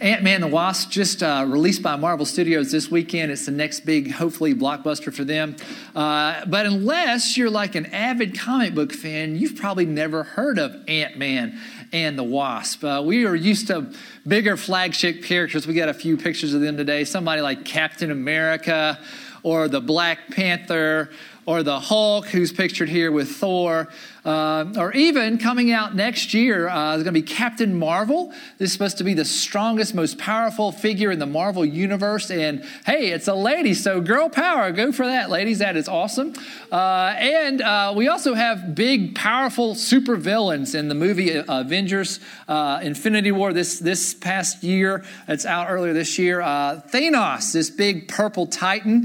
Ant Man the Wasp just uh, released by Marvel Studios this weekend. It's the next big, hopefully, blockbuster for them. Uh, but unless you're like an avid comic book fan, you've probably never heard of Ant Man and the Wasp. Uh, we are used to bigger flagship characters. We got a few pictures of them today. Somebody like Captain America or the Black Panther or the Hulk, who's pictured here with Thor. Uh, or even coming out next year uh, is going to be Captain Marvel. This is supposed to be the strongest, most powerful figure in the Marvel universe. And hey, it's a lady, so girl power. Go for that, ladies. That is awesome. Uh, and uh, we also have big, powerful super villains in the movie uh, Avengers uh, Infinity War this, this past year. It's out earlier this year. Thanos, this big purple titan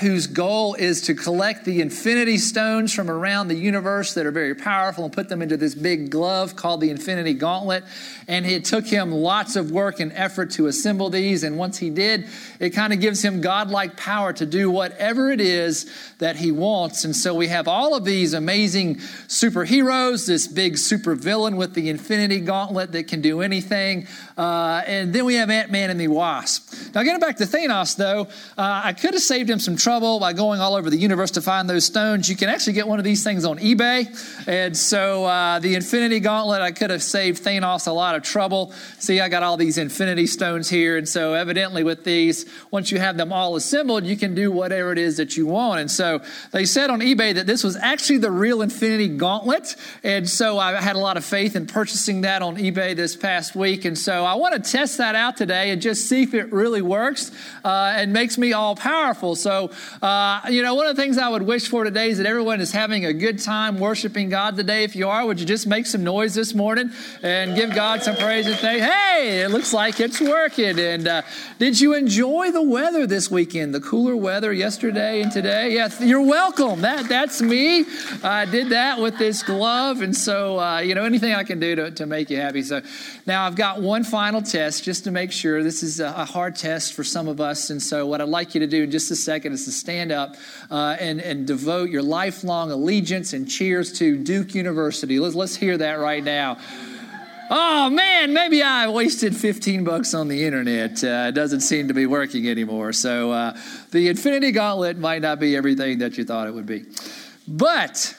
whose goal is to collect the Infinity Stones from around the universe that are very powerful and put them into this big glove called the Infinity Gauntlet. And it took him lots of work and effort to assemble these. And once he did, it kind of gives him godlike power to do whatever it is that he wants. And so we have all of these amazing superheroes, this big super villain with the Infinity Gauntlet that can do anything. Uh, and then we have Ant Man and the Wasp. Now, getting back to Thanos, though, uh, I could have saved him some trouble by going all over the universe to find those stones. You can actually get one of these things on eBay. And so uh, the Infinity Gauntlet, I could have saved Thanos a lot of trouble. See, I got all these Infinity Stones here. And so, evidently, with these, once you have them all assembled, you can do whatever it is that you want. And so, they said on eBay that this was actually the real Infinity Gauntlet. And so, I had a lot of faith in purchasing that on eBay this past week. And so, I want to test that out today and just see if it really works uh, and makes me all powerful. So, uh, you know, one of the things I would wish for today is that everyone is having a good time worshiping God today. If you are, would you just make some noise this morning and give God some praise and say, hey, it looks like it's working. And uh, did you enjoy the weather this weekend? The cooler weather yesterday and today? Yeah, you're welcome. That, that's me. I did that with this glove. And so, uh, you know, anything I can do to, to make you happy. So now I've got one final test just to make sure. This is a, a hard test for some of us. And so, what I'd like you to do in just a second is to stand up uh, and, and devote your lifelong allegiance and cheers to Duke University. Let's, let's hear that right now. Oh man, maybe I wasted 15 bucks on the internet. Uh, it doesn't seem to be working anymore. So uh, the Infinity Gauntlet might not be everything that you thought it would be. But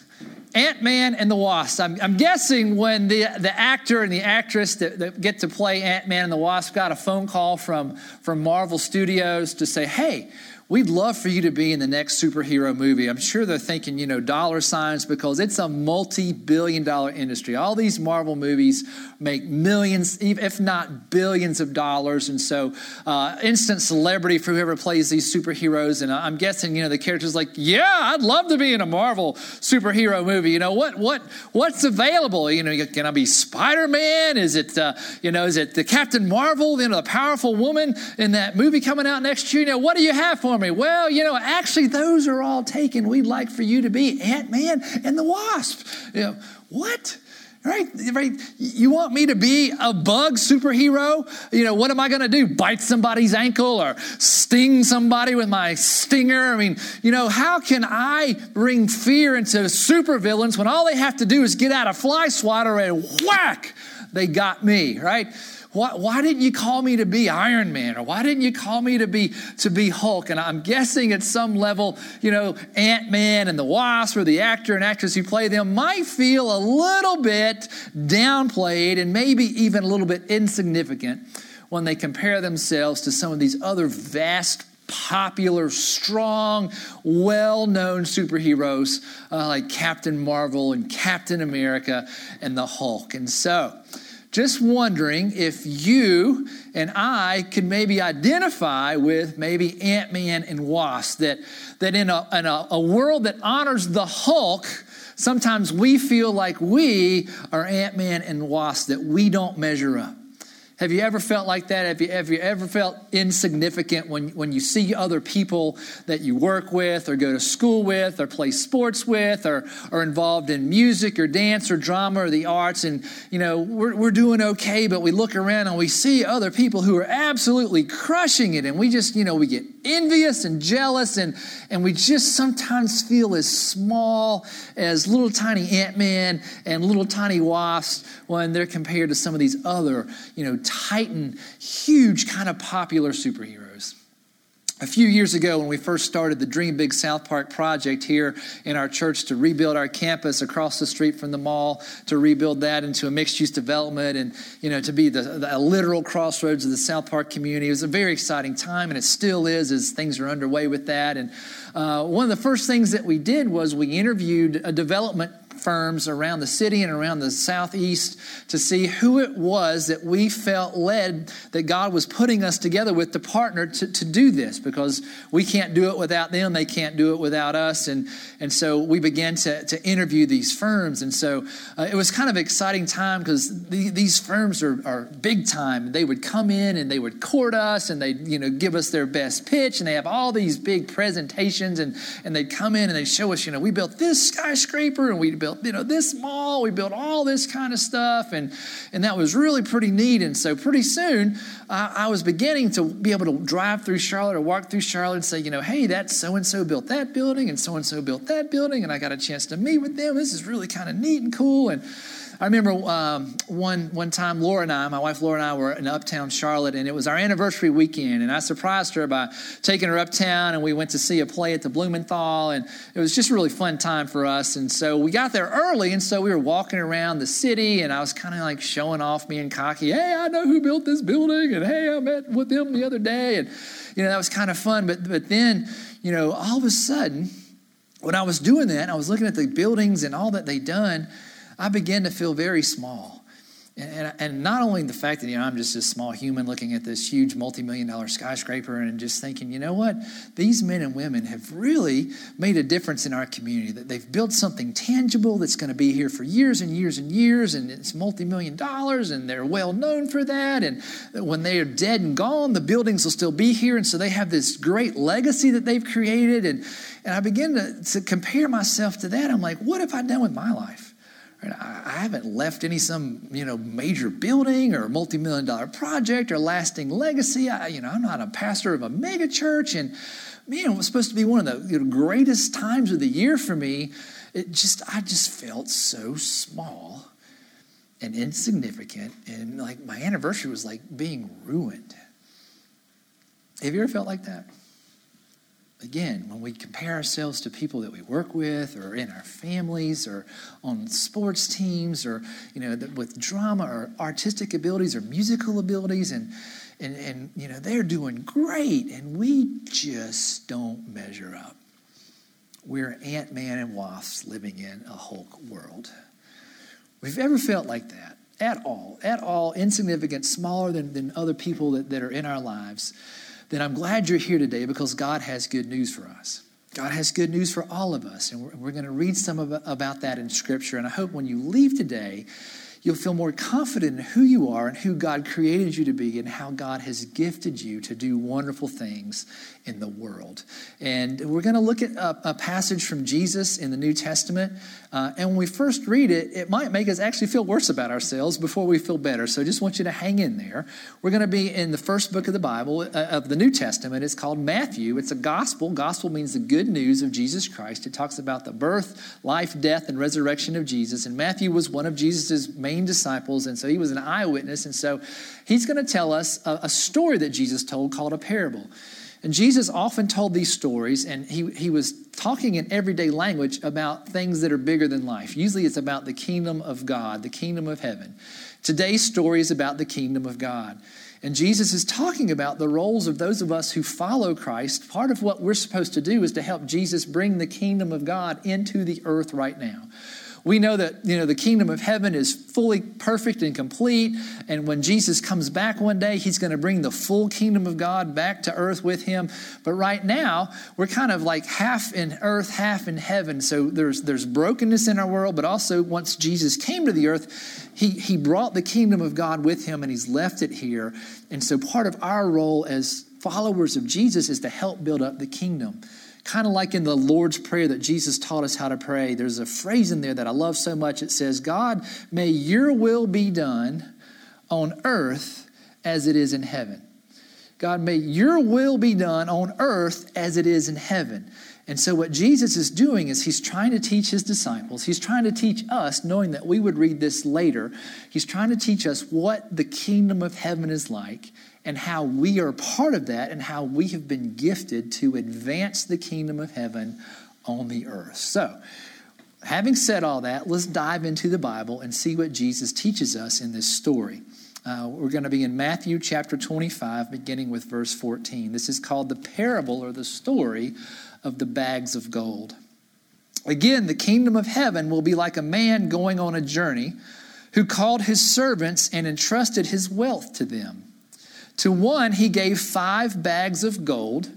Ant Man and the Wasp. I'm, I'm, guessing when the, the actor and the actress that, that get to play Ant Man and the Wasp got a phone call from, from Marvel Studios to say, hey, We'd love for you to be in the next superhero movie. I'm sure they're thinking, you know, dollar signs because it's a multi billion dollar industry. All these Marvel movies make millions, if not billions of dollars. And so, uh, instant celebrity for whoever plays these superheroes. And I'm guessing, you know, the character's like, yeah, I'd love to be in a Marvel superhero movie. You know, what, what, what's available? You know, can I be Spider Man? Is it, uh, you know, is it the Captain Marvel, you know, the powerful woman in that movie coming out next year? You know, what do you have for me? Well, you know, actually, those are all taken. We'd like for you to be Ant Man and the Wasp. You know, what? Right, right. You want me to be a bug superhero? You know, what am I going to do? Bite somebody's ankle or sting somebody with my stinger? I mean, you know, how can I bring fear into supervillains when all they have to do is get out a fly swatter and whack, they got me, right? Why, why didn't you call me to be Iron Man? Or why didn't you call me to be to be Hulk? And I'm guessing at some level, you know, Ant-Man and the Wasp or the actor and actress who play them might feel a little bit downplayed and maybe even a little bit insignificant when they compare themselves to some of these other vast popular, strong, well known superheroes uh, like Captain Marvel and Captain America and the Hulk. And so, just wondering if you and I could maybe identify with maybe Ant Man and Wasp, that, that in, a, in a, a world that honors the Hulk, sometimes we feel like we are Ant Man and Wasp, that we don't measure up. Have you ever felt like that? Have you, have you ever felt insignificant when, when you see other people that you work with or go to school with or play sports with or are involved in music or dance or drama or the arts and, you know, we're, we're doing okay, but we look around and we see other people who are absolutely crushing it and we just, you know, we get envious and jealous, and, and we just sometimes feel as small as little tiny ant-man and little tiny wasps when they're compared to some of these other, you know, titan, huge kind of popular superheroes. A few years ago, when we first started the Dream Big South Park project here in our church to rebuild our campus across the street from the mall, to rebuild that into a mixed use development and, you know, to be the, the literal crossroads of the South Park community, it was a very exciting time, and it still is as things are underway with that. And uh, one of the first things that we did was we interviewed a development firms around the city and around the southeast to see who it was that we felt led that God was putting us together with to partner to, to do this because we can't do it without them, they can't do it without us. And, and so we began to, to interview these firms. And so uh, it was kind of exciting time because the, these firms are, are big time. They would come in and they would court us and they'd you know, give us their best pitch and they have all these big presentations and, and they'd come in and they'd show us, you know, we built this skyscraper and we built, you know, this mall, we built all this kind of stuff, and, and that was really pretty neat. And so pretty soon, uh, I was beginning to be able to drive through Charlotte or walk through Charlotte and say, you know, hey, that so and so built that building, and so and so built that building, and I got a chance to meet with them. This is really kind of neat and cool. And I remember um, one one time Laura and I, my wife Laura and I, were in Uptown Charlotte, and it was our anniversary weekend, and I surprised her by taking her uptown, and we went to see a play at the Blumenthal, and it was just a really fun time for us. And so we got there early, and so we were walking around the city, and I was kind of like showing off, being cocky. Hey, I know who built this building, and hey, I met with them the other day, and you know that was kind of fun. But but then you know all of a sudden, when I was doing that, I was looking at the buildings and all that they'd done. I began to feel very small. And, and, not only the fact that you know I'm just a small human looking at this huge multi-million dollar skyscraper and just thinking, you know what, these men and women have really made a difference in our community. That they've built something tangible that's going to be here for years and years and years, and it's multi-million dollars, and they're well known for that. And when they are dead and gone, the buildings will still be here, and so they have this great legacy that they've created. And and I begin to, to compare myself to that. I'm like, what have I done with my life? I haven't left any some you know major building or multi-million dollar project or lasting legacy. I, you know, I'm not a pastor of a mega church, and man, it was supposed to be one of the greatest times of the year for me. It just I just felt so small and insignificant, and like my anniversary was like being ruined. Have you ever felt like that? Again, when we compare ourselves to people that we work with or in our families or on sports teams or, you know, with drama or artistic abilities or musical abilities and, and, and you know, they're doing great and we just don't measure up. We're ant man and wasps living in a Hulk world. We've ever felt like that at all, at all, insignificant, smaller than, than other people that, that are in our lives then I'm glad you're here today because God has good news for us. God has good news for all of us, and we're, we're going to read some of, about that in Scripture. And I hope when you leave today, you'll feel more confident in who you are and who God created you to be and how God has gifted you to do wonderful things in the world. And we're going to look at a, a passage from Jesus in the New Testament. Uh, and when we first read it, it might make us actually feel worse about ourselves before we feel better. So I just want you to hang in there. We're going to be in the first book of the Bible, uh, of the New Testament. It's called Matthew. It's a gospel. Gospel means the good news of Jesus Christ. It talks about the birth, life, death, and resurrection of Jesus. And Matthew was one of Jesus' main disciples. And so he was an eyewitness. And so he's going to tell us a, a story that Jesus told called a parable. And Jesus often told these stories, and he, he was talking in everyday language about things that are bigger than life. Usually it's about the kingdom of God, the kingdom of heaven. Today's story is about the kingdom of God. And Jesus is talking about the roles of those of us who follow Christ. Part of what we're supposed to do is to help Jesus bring the kingdom of God into the earth right now. We know that you know the kingdom of heaven is fully perfect and complete, and when Jesus comes back one day, he's going to bring the full kingdom of God back to earth with him. But right now, we're kind of like half in earth, half in heaven. So there's there's brokenness in our world, but also once Jesus came to the earth, he he brought the kingdom of God with him and he's left it here. And so part of our role as followers of Jesus is to help build up the kingdom kind of like in the Lord's Prayer that Jesus taught us how to pray. There's a phrase in there that I love so much. It says, God, may your will be done on earth as it is in heaven. God, may your will be done on earth as it is in heaven. And so, what Jesus is doing is he's trying to teach his disciples, he's trying to teach us, knowing that we would read this later, he's trying to teach us what the kingdom of heaven is like and how we are part of that and how we have been gifted to advance the kingdom of heaven on the earth. So, having said all that, let's dive into the Bible and see what Jesus teaches us in this story. Uh, we're going to be in Matthew chapter 25, beginning with verse 14. This is called the parable or the story of the bags of gold. Again, the kingdom of heaven will be like a man going on a journey who called his servants and entrusted his wealth to them. To one, he gave five bags of gold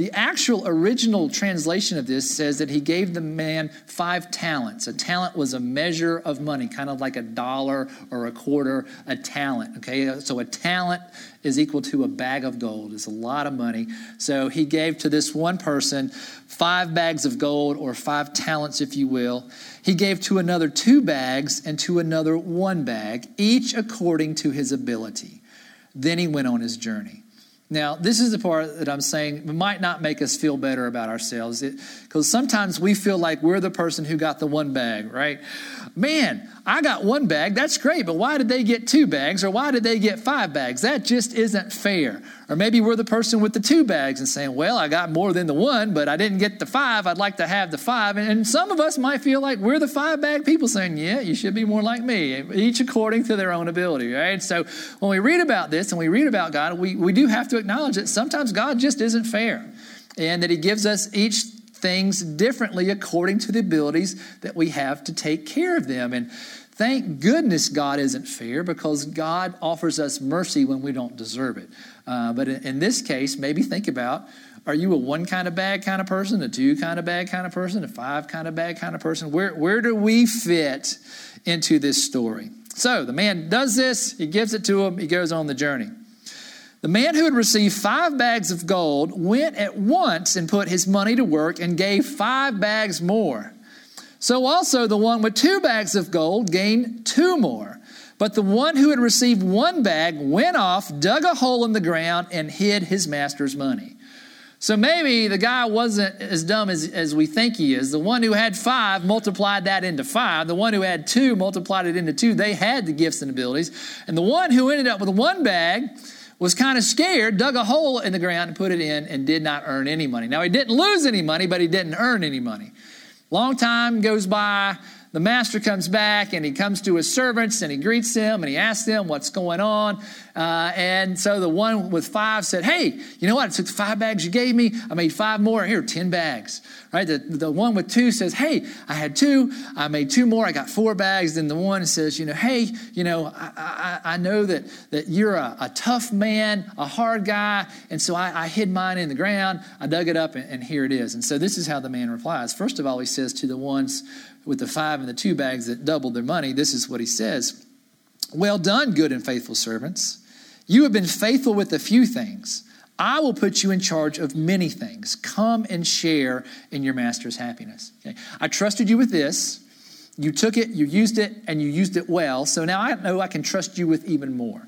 the actual original translation of this says that he gave the man five talents. A talent was a measure of money, kind of like a dollar or a quarter, a talent. Okay, so a talent is equal to a bag of gold. It's a lot of money. So he gave to this one person five bags of gold, or five talents, if you will. He gave to another two bags, and to another one bag, each according to his ability. Then he went on his journey. Now, this is the part that I'm saying might not make us feel better about ourselves. Because sometimes we feel like we're the person who got the one bag, right? Man, I got one bag, that's great, but why did they get two bags or why did they get five bags? That just isn't fair. Or maybe we're the person with the two bags and saying, well, I got more than the one, but I didn't get the five. I'd like to have the five. And some of us might feel like we're the five bag people saying, yeah, you should be more like me, each according to their own ability, right? So when we read about this and we read about God, we, we do have to acknowledge that sometimes God just isn't fair and that He gives us each things differently according to the abilities that we have to take care of them. And thank goodness God isn't fair because God offers us mercy when we don't deserve it. Uh, but in, in this case, maybe think about are you a one kind of bad kind of person, a two kind of bad kind of person, a five kind of bad kind of person? Where, where do we fit into this story? So the man does this, he gives it to him, he goes on the journey. The man who had received five bags of gold went at once and put his money to work and gave five bags more. So also the one with two bags of gold gained two more. But the one who had received one bag went off, dug a hole in the ground, and hid his master's money. So maybe the guy wasn't as dumb as, as we think he is. The one who had five multiplied that into five. The one who had two multiplied it into two. They had the gifts and abilities. And the one who ended up with one bag, was kind of scared, dug a hole in the ground and put it in, and did not earn any money. Now, he didn't lose any money, but he didn't earn any money. Long time goes by. The master comes back and he comes to his servants and he greets them and he asks them what's going on. Uh, and so the one with five said, Hey, you know what? I took the five bags you gave me. I made five more. Here, 10 bags. Right? The, the one with two says, Hey, I had two. I made two more. I got four bags. Then the one says, You know, hey, you know, I, I, I know that, that you're a, a, tough man, a hard guy. And so I, I, hid mine in the ground. I dug it up and, and here it is. And so this is how the man replies. First of all, he says to the ones with the five and the two bags that doubled their money, this is what he says Well done, good and faithful servants. You have been faithful with a few things. I will put you in charge of many things. Come and share in your master's happiness. Okay? I trusted you with this. You took it, you used it, and you used it well. So now I know I can trust you with even more.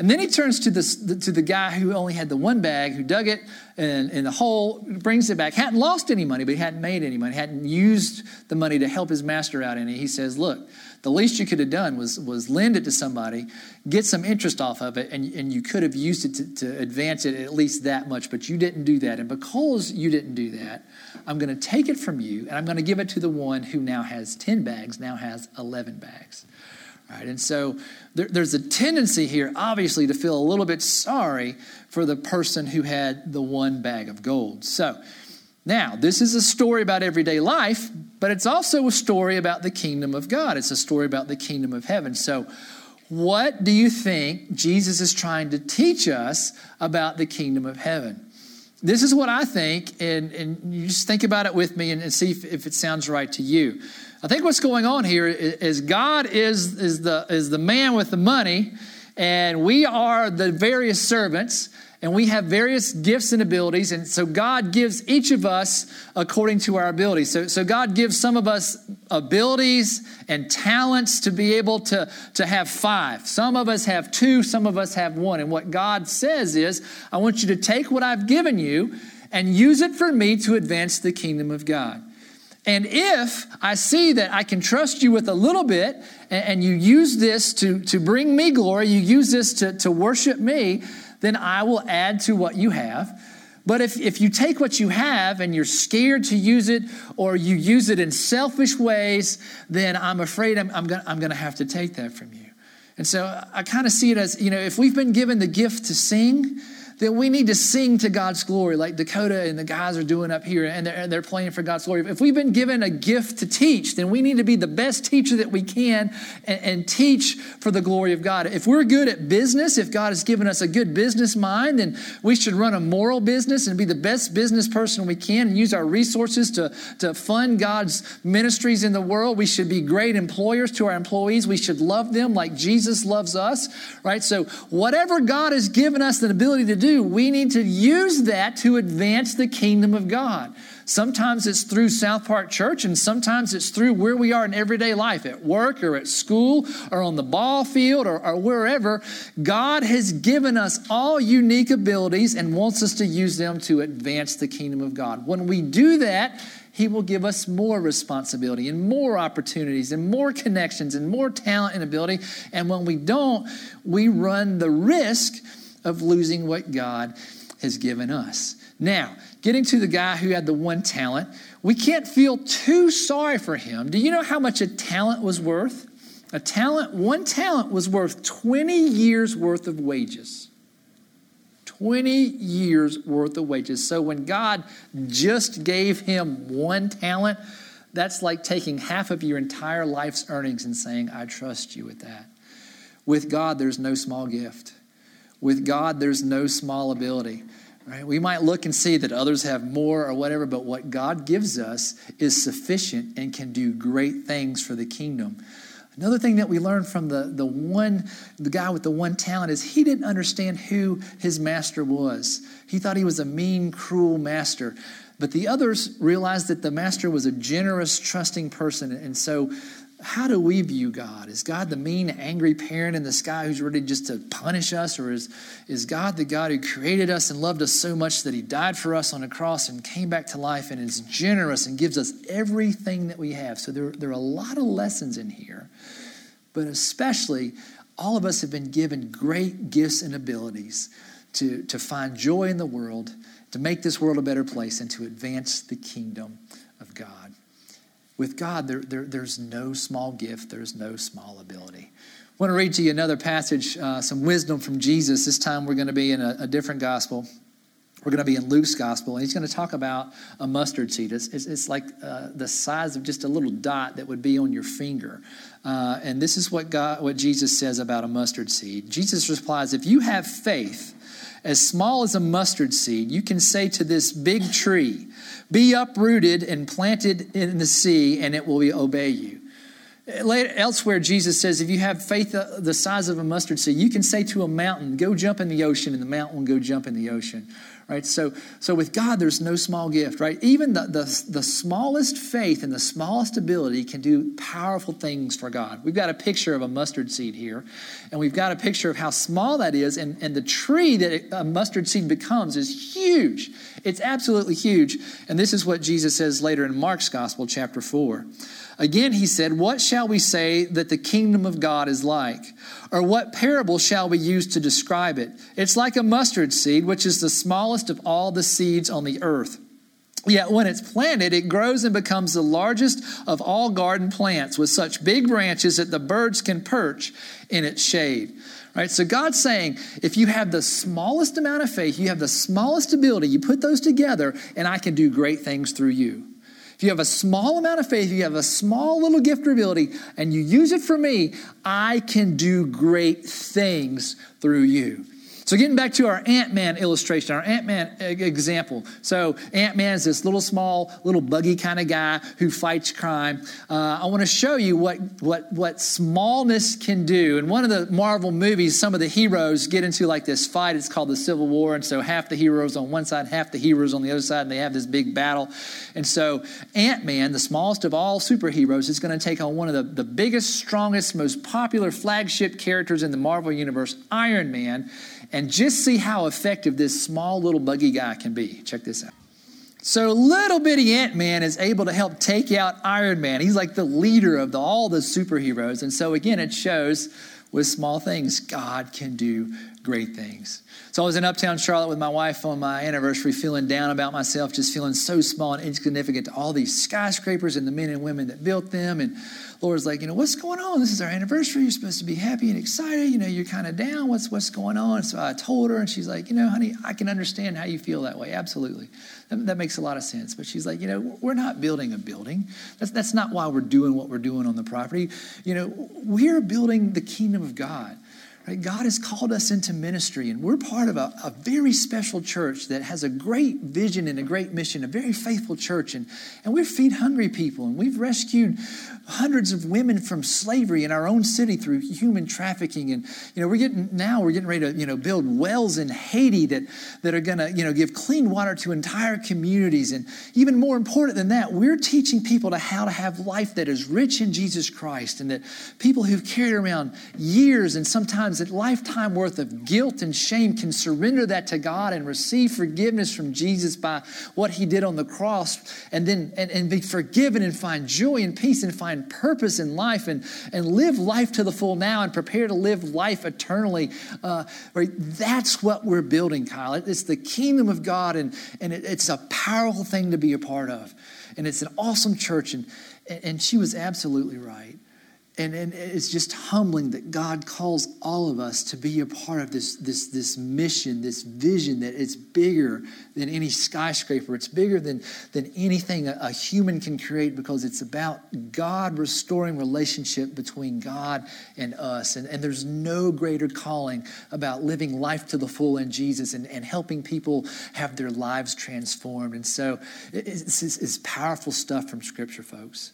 And then he turns to, this, to the guy who only had the one bag, who dug it in, in the hole, brings it back, hadn't lost any money, but he hadn't made any money, hadn't used the money to help his master out any. He says, Look, the least you could have done was, was lend it to somebody, get some interest off of it, and, and you could have used it to, to advance it at least that much, but you didn't do that. And because you didn't do that, I'm going to take it from you and I'm going to give it to the one who now has 10 bags, now has 11 bags. Right? And so there, there's a tendency here, obviously, to feel a little bit sorry for the person who had the one bag of gold. So now, this is a story about everyday life, but it's also a story about the kingdom of God. It's a story about the kingdom of heaven. So, what do you think Jesus is trying to teach us about the kingdom of heaven? This is what I think, and, and you just think about it with me and, and see if, if it sounds right to you. I think what's going on here is God is, is, the, is the man with the money, and we are the various servants and we have various gifts and abilities. And so God gives each of us according to our abilities. So, so God gives some of us abilities and talents to be able to, to have five. Some of us have two, some of us have one. And what God says is, I want you to take what I've given you and use it for me to advance the kingdom of God. And if I see that I can trust you with a little bit and, and you use this to, to bring me glory, you use this to, to worship me, then I will add to what you have. But if, if you take what you have and you're scared to use it or you use it in selfish ways, then I'm afraid I'm, I'm going I'm to have to take that from you. And so I kind of see it as, you know, if we've been given the gift to sing, then we need to sing to God's glory, like Dakota and the guys are doing up here, and they're, they're playing for God's glory. If we've been given a gift to teach, then we need to be the best teacher that we can and, and teach for the glory of God. If we're good at business, if God has given us a good business mind, then we should run a moral business and be the best business person we can and use our resources to, to fund God's ministries in the world. We should be great employers to our employees. We should love them like Jesus loves us, right? So, whatever God has given us the ability to do, do, we need to use that to advance the kingdom of God. Sometimes it's through South Park Church, and sometimes it's through where we are in everyday life at work or at school or on the ball field or, or wherever. God has given us all unique abilities and wants us to use them to advance the kingdom of God. When we do that, he will give us more responsibility and more opportunities and more connections and more talent and ability. And when we don't, we run the risk of losing what God has given us. Now, getting to the guy who had the one talent, we can't feel too sorry for him. Do you know how much a talent was worth? A talent, one talent was worth 20 years worth of wages. 20 years worth of wages. So when God just gave him one talent, that's like taking half of your entire life's earnings and saying, I trust you with that. With God, there's no small gift. With God, there's no small ability. Right? We might look and see that others have more or whatever, but what God gives us is sufficient and can do great things for the kingdom. Another thing that we learned from the, the one, the guy with the one talent is he didn't understand who his master was. He thought he was a mean, cruel master. But the others realized that the master was a generous, trusting person. And so how do we view God? Is God the mean, angry parent in the sky who's ready just to punish us? Or is, is God the God who created us and loved us so much that he died for us on a cross and came back to life and is generous and gives us everything that we have? So there, there are a lot of lessons in here, but especially all of us have been given great gifts and abilities to, to find joy in the world, to make this world a better place, and to advance the kingdom of God. With God, there, there, there's no small gift, there's no small ability. I want to read to you another passage, uh, some wisdom from Jesus. This time we're going to be in a, a different gospel. We're going to be in Luke's gospel, and he's going to talk about a mustard seed. It's, it's, it's like uh, the size of just a little dot that would be on your finger. Uh, and this is what, God, what Jesus says about a mustard seed. Jesus replies, If you have faith as small as a mustard seed, you can say to this big tree, be uprooted and planted in the sea, and it will obey you. Elsewhere, Jesus says, if you have faith uh, the size of a mustard seed, you can say to a mountain, go jump in the ocean, and the mountain will go jump in the ocean right? So so with god there's no small gift right? Even the, the, the smallest faith and the smallest ability can do powerful things for god. We've got a picture of a mustard seed here and we've got a picture of how small that is and, and the tree that a mustard seed becomes is huge. It's absolutely huge and this is what jesus says later in mark's gospel chapter 4 Again, he said, What shall we say that the kingdom of God is like? Or what parable shall we use to describe it? It's like a mustard seed, which is the smallest of all the seeds on the earth. Yet when it's planted, it grows and becomes the largest of all garden plants with such big branches that the birds can perch in its shade. Right? So God's saying, if you have the smallest amount of faith, you have the smallest ability, you put those together, and I can do great things through you. If you have a small amount of faith, you have a small little gift or ability, and you use it for me, I can do great things through you. So, getting back to our Ant Man illustration, our Ant Man example. So, Ant Man is this little, small, little buggy kind of guy who fights crime. Uh, I want to show you what, what, what smallness can do. In one of the Marvel movies, some of the heroes get into like this fight. It's called the Civil War. And so, half the heroes on one side, half the heroes on the other side, and they have this big battle. And so, Ant Man, the smallest of all superheroes, is going to take on one of the, the biggest, strongest, most popular flagship characters in the Marvel Universe, Iron Man and just see how effective this small little buggy guy can be. Check this out. So little bitty Ant Man is able to help take out Iron Man. He's like the leader of the, all the superheroes. And so again, it shows with small things, God can do great things. So I was in Uptown Charlotte with my wife on my anniversary, feeling down about myself, just feeling so small and insignificant to all these skyscrapers and the men and women that built them. And Laura's like, you know, what's going on? This is our anniversary. You're supposed to be happy and excited. You know, you're kind of down. What's what's going on? So I told her, and she's like, you know, honey, I can understand how you feel that way. Absolutely, that, that makes a lot of sense. But she's like, you know, we're not building a building. That's that's not why we're doing what we're doing on the property. You know, we're building the kingdom of God. Right? God has called us into ministry, and we're part of a, a, very special church that has a great vision and a great mission, a very faithful church. And, and we feed hungry people, and we've rescued hundreds of women from slavery in our own city through human trafficking. And, you know, we're getting, now we're getting ready to, you know, build wells in Haiti that, that are going to, you know, give clean water to entire communities. And even more important than that, we're teaching people to how to have life that is rich in Jesus Christ and that people who've carried around years and sometimes a lifetime worth of guilt and shame can surrender that to God and receive forgiveness from Jesus by what he did on the cross and then and, and be forgiven and find joy and peace and find purpose in life and, and live life to the full now and prepare to live life eternally. Uh, right? That's what we're building, Kyle. It's the kingdom of God, and, and it, it's a powerful thing to be a part of. And it's an awesome church, and, and she was absolutely right. And, and it's just humbling that God calls all of us to be a part of this, this, this mission, this vision that it's bigger than any skyscraper. It's bigger than, than anything a, a human can create because it's about God restoring relationship between God and us. And, and there's no greater calling about living life to the full in Jesus and, and helping people have their lives transformed. And so it's, it's, it's powerful stuff from Scripture, folks.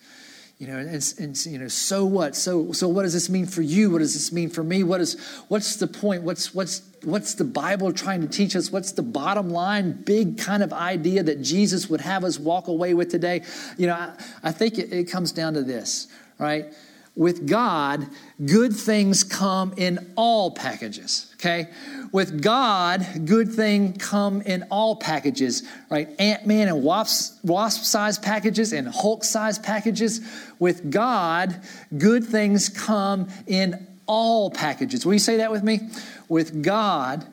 You know, and, and, you know, so what? So so what does this mean for you? What does this mean for me? What is what's the point? What's what's what's the Bible trying to teach us? What's the bottom line, big kind of idea that Jesus would have us walk away with today? You know, I, I think it, it comes down to this, right? With God, good things come in all packages, okay? With God, good things come in all packages, right? Ant-Man and wasp, wasp size packages and Hulk size packages. With God, good things come in all packages. Will you say that with me? With God,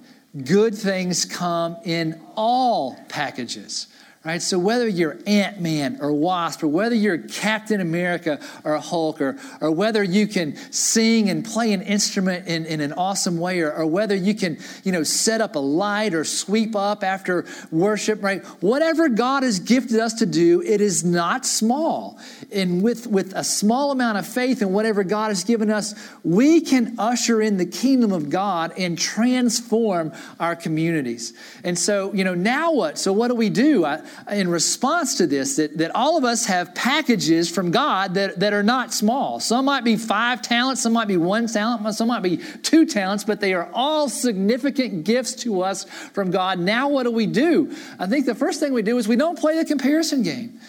good things come in all packages right? So whether you're Ant Man or Wasp, or whether you're Captain America or Hulk, or, or whether you can sing and play an instrument in, in an awesome way, or, or whether you can, you know, set up a light or sweep up after worship, right? Whatever God has gifted us to do, it is not small. And with, with a small amount of faith in whatever God has given us, we can usher in the kingdom of God and transform our communities. And so, you know, now what? So what do we do? I, in response to this that, that all of us have packages from God that, that are not small. Some might be five talents, some might be one talent, some might be two talents, but they are all significant gifts to us from God. Now, what do we do? I think the first thing we do is we don't play the comparison game.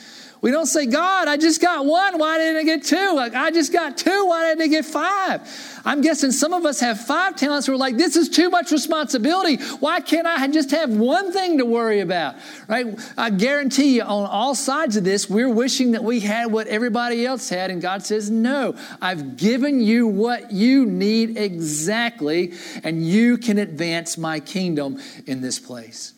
We don't say, God, I just got one. Why didn't I get two? Like, I just got two. Why didn't I get five? I'm guessing some of us have five talents. We're like, this is too much responsibility. Why can't I just have one thing to worry about? Right? I guarantee you, on all sides of this, we're wishing that we had what everybody else had. And God says, no, I've given you what you need exactly, and you can advance my kingdom in this place.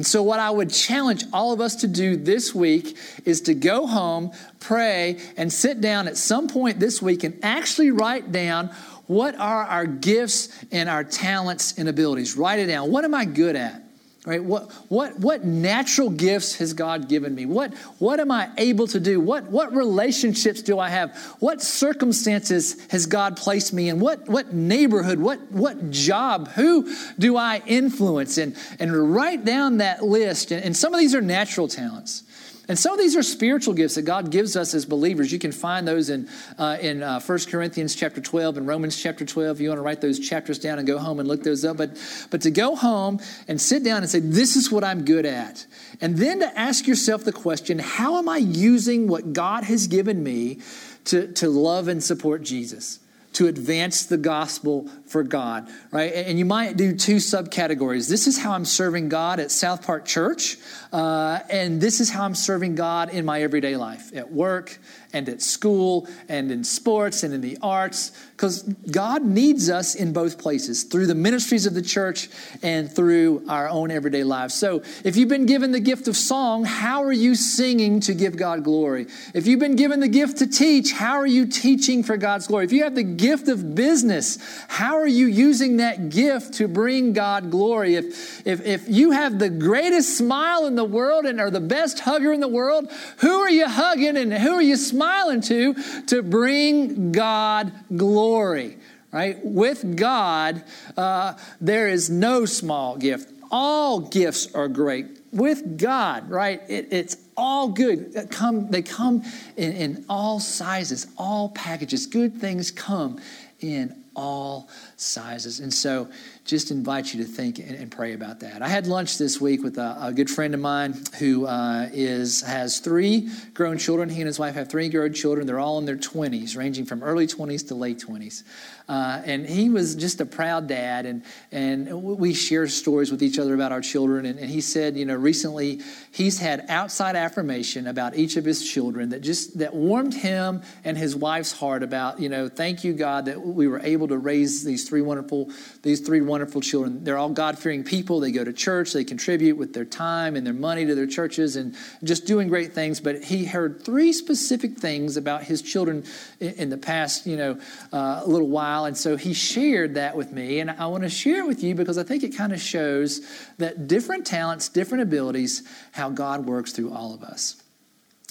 And so, what I would challenge all of us to do this week is to go home, pray, and sit down at some point this week and actually write down what are our gifts and our talents and abilities. Write it down. What am I good at? Right? What what what natural gifts has god given me? What what am i able to do? What what relationships do i have? What circumstances has god placed me in? What what neighborhood? What what job? Who do i influence? And and write down that list. And, and some of these are natural talents and of these are spiritual gifts that God gives us as believers. You can find those in, uh, in uh, 1 Corinthians chapter 12 and Romans chapter 12. You want to write those chapters down and go home and look those up. But, but to go home and sit down and say, this is what I'm good at. And then to ask yourself the question, how am I using what God has given me to, to love and support Jesus? to advance the gospel for God, right? And you might do two subcategories. This is how I'm serving God at South Park Church, uh, and this is how I'm serving God in my everyday life at work and at school and in sports and in the arts because God needs us in both places through the ministries of the church and through our own everyday lives. So, if you've been given the gift of song, how are you singing to give God glory? If you've been given the gift to teach, how are you teaching for God's glory? If you have the gift of business, how are you using that gift to bring God glory? If, if, if you have the greatest smile in the world and are the best hugger in the world, who are you hugging and who are you smiling to to bring God glory? Right? With God, uh, there is no small gift. All gifts are great. With God, right? It, it's all good. Come, they come in, in all sizes, all packages. Good things come in all sizes. And so just invite you to think and, and pray about that. I had lunch this week with a, a good friend of mine who uh, is has three grown children. He and his wife have three grown children. They're all in their 20s, ranging from early 20s to late 20s. Uh, and he was just a proud dad, and, and we share stories with each other about our children. And, and he said, you know, recently he's had outside affirmation about each of his children that just that warmed him and his wife's heart about, you know, thank you, God, that we were able to raise these three wonderful, these three wonderful children. They're all God-fearing people. They go to church. They contribute with their time and their money to their churches and just doing great things. But he heard three specific things about his children in, the past, you know, uh, little while. And so he shared that with me. And I want to share it with you because I think it kind of shows that different talents, different abilities, how God works through all of us.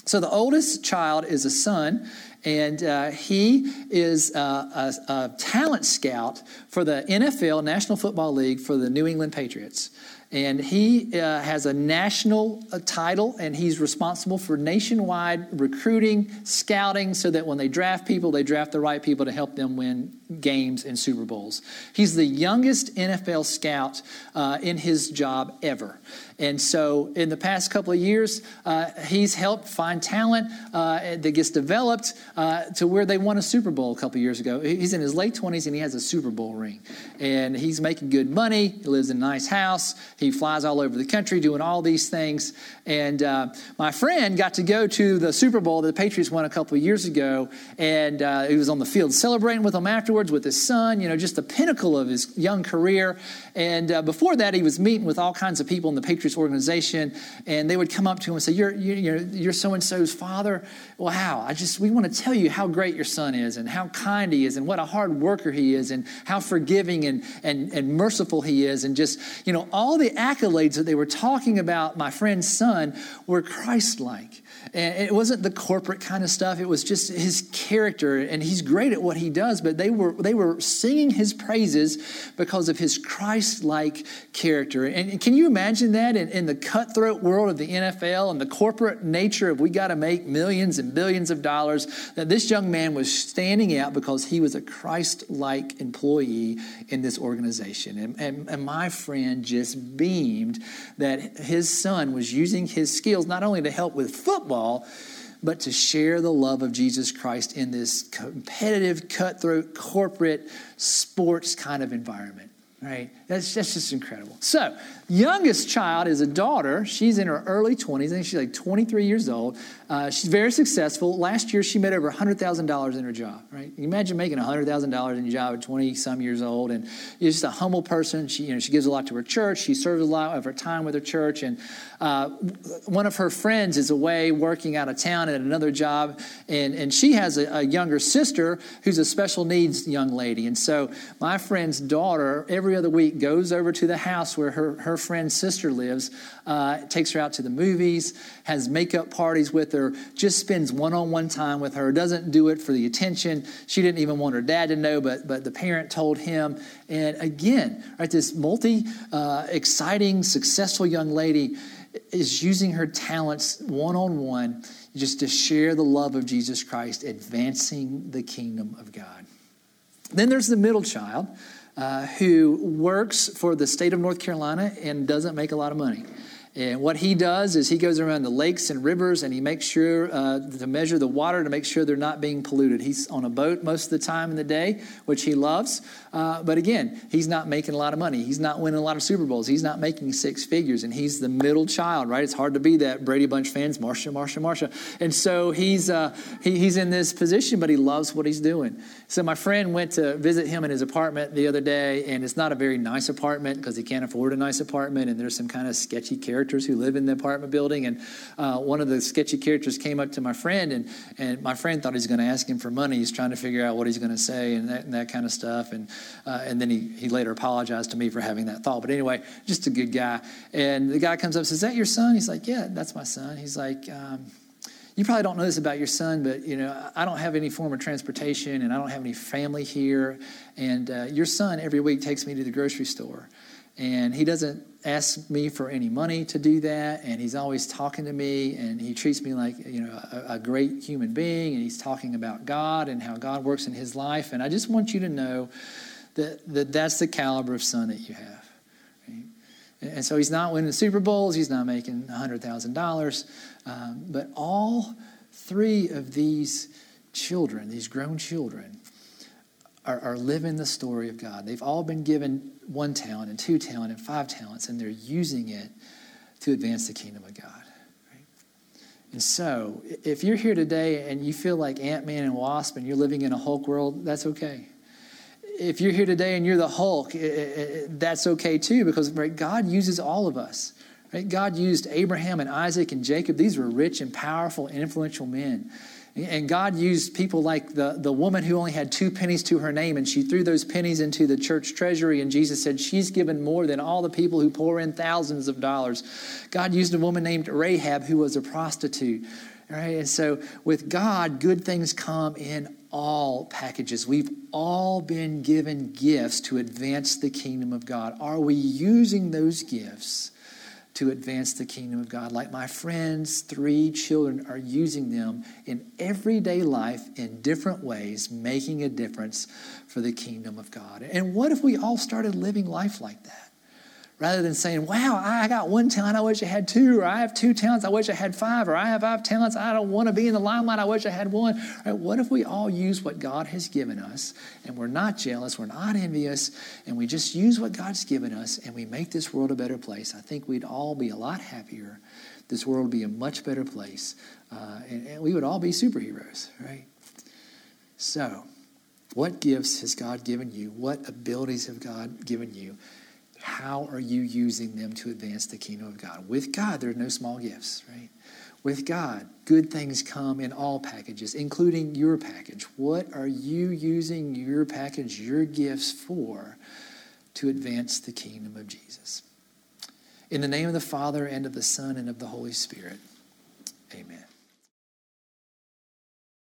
So the oldest child is a son, and uh, he is a, a, a talent scout for the NFL, National Football League, for the New England Patriots and he uh, has a national uh, title and he's responsible for nationwide recruiting scouting so that when they draft people they draft the right people to help them win games and super bowls he's the youngest nfl scout uh, in his job ever and so, in the past couple of years, uh, he's helped find talent uh, that gets developed uh, to where they won a Super Bowl a couple years ago. He's in his late 20s and he has a Super Bowl ring. And he's making good money. He lives in a nice house. He flies all over the country doing all these things. And uh, my friend got to go to the Super Bowl that the Patriots won a couple of years ago. And uh, he was on the field celebrating with them afterwards with his son, you know, just the pinnacle of his young career. And uh, before that, he was meeting with all kinds of people in the Patriots organization, and they would come up to him and say, "You're you're, you're so and so's father." Wow. I just we want to tell you how great your son is, and how kind he is, and what a hard worker he is, and how forgiving and and and merciful he is, and just you know all the accolades that they were talking about my friend's son were Christ-like. And it wasn't the corporate kind of stuff. It was just his character, and he's great at what he does. But they were they were singing his praises because of his Christ-like character. And can you imagine that in, in the cutthroat world of the NFL and the corporate nature of we got to make millions and billions of dollars? That this young man was standing out because he was a Christ-like employee in this organization. And, and, and my friend just beamed that his son was using his skills not only to help with football football, but to share the love of Jesus Christ in this competitive, cutthroat, corporate, sports kind of environment. Right? That's, that's just incredible. So, youngest child is a daughter. She's in her early 20s. I think she's like 23 years old. Uh, she's very successful. Last year, she made over $100,000 in her job, right? You imagine making $100,000 in your job at 20 some years old. And she's just a humble person. She, you know, she gives a lot to her church. She serves a lot of her time with her church. And uh, one of her friends is away working out of town at another job. And, and she has a, a younger sister who's a special needs young lady. And so my friend's daughter, every other week, goes over to the house where her, her friend's sister lives, uh, takes her out to the movies, has makeup parties with her, just spends one on one time with her, doesn't do it for the attention. She didn't even want her dad to know, but, but the parent told him. And again, right, this multi uh, exciting, successful young lady is using her talents one on one just to share the love of Jesus Christ, advancing the kingdom of God. Then there's the middle child uh, who works for the state of North Carolina and doesn't make a lot of money. And what he does is he goes around the lakes and rivers and he makes sure uh, to measure the water to make sure they're not being polluted. He's on a boat most of the time in the day, which he loves. Uh, but again, he's not making a lot of money. He's not winning a lot of Super Bowls. He's not making six figures. And he's the middle child, right? It's hard to be that. Brady Bunch fans, Marcia, Marcia, Marcia. And so he's, uh, he, he's in this position, but he loves what he's doing. So my friend went to visit him in his apartment the other day, and it's not a very nice apartment because he can't afford a nice apartment. And there's some kind of sketchy characters who live in the apartment building. And uh, one of the sketchy characters came up to my friend, and, and my friend thought he was going to ask him for money. He's trying to figure out what he's going to say and that, and that kind of stuff. And, uh, and then he, he later apologized to me for having that thought. But anyway, just a good guy. And the guy comes up and says, Is that your son? He's like, Yeah, that's my son. He's like, um, you probably don't know this about your son, but you know, I don't have any form of transportation and I don't have any family here. And uh, your son every week takes me to the grocery store. And he doesn't ask me for any money to do that. And he's always talking to me and he treats me like, you know, a, a, great human being. And he's talking about God and how God works in his life. And I just want you to know that, that that's the caliber of son that you have. Right? And so he's not winning Super Bowls. He's not making $100,000. Um, but all three of these children, these grown children, are, are living the story of God. They've all been given one talent and two talent and five talents, and they're using it to advance the kingdom of God. And so, if you're here today and you feel like Ant Man and Wasp and you're living in a Hulk world, that's okay. If you're here today and you're the Hulk, that's okay too, because right, God uses all of us. Right? God used Abraham and Isaac and Jacob. These were rich and powerful, influential men. And God used people like the, the woman who only had two pennies to her name, and she threw those pennies into the church treasury. And Jesus said, She's given more than all the people who pour in thousands of dollars. God used a woman named Rahab who was a prostitute. Right? And so with God, good things come in all packages. We've all been given gifts to advance the kingdom of God. Are we using those gifts? to advance the kingdom of God. Like my friends, three children are using them in everyday life in different ways, making a difference for the kingdom of God. And what if we all started living life like that? Rather than saying, wow, I got one talent, I wish I had two, or I have two talents, I wish I had five, or I have five talents, I don't want to be in the limelight, I wish I had one. Right, what if we all use what God has given us and we're not jealous, we're not envious, and we just use what God's given us and we make this world a better place? I think we'd all be a lot happier. This world would be a much better place, uh, and, and we would all be superheroes, right? So, what gifts has God given you? What abilities have God given you? How are you using them to advance the kingdom of God? With God, there are no small gifts, right? With God, good things come in all packages, including your package. What are you using your package, your gifts for to advance the kingdom of Jesus? In the name of the Father, and of the Son, and of the Holy Spirit, amen.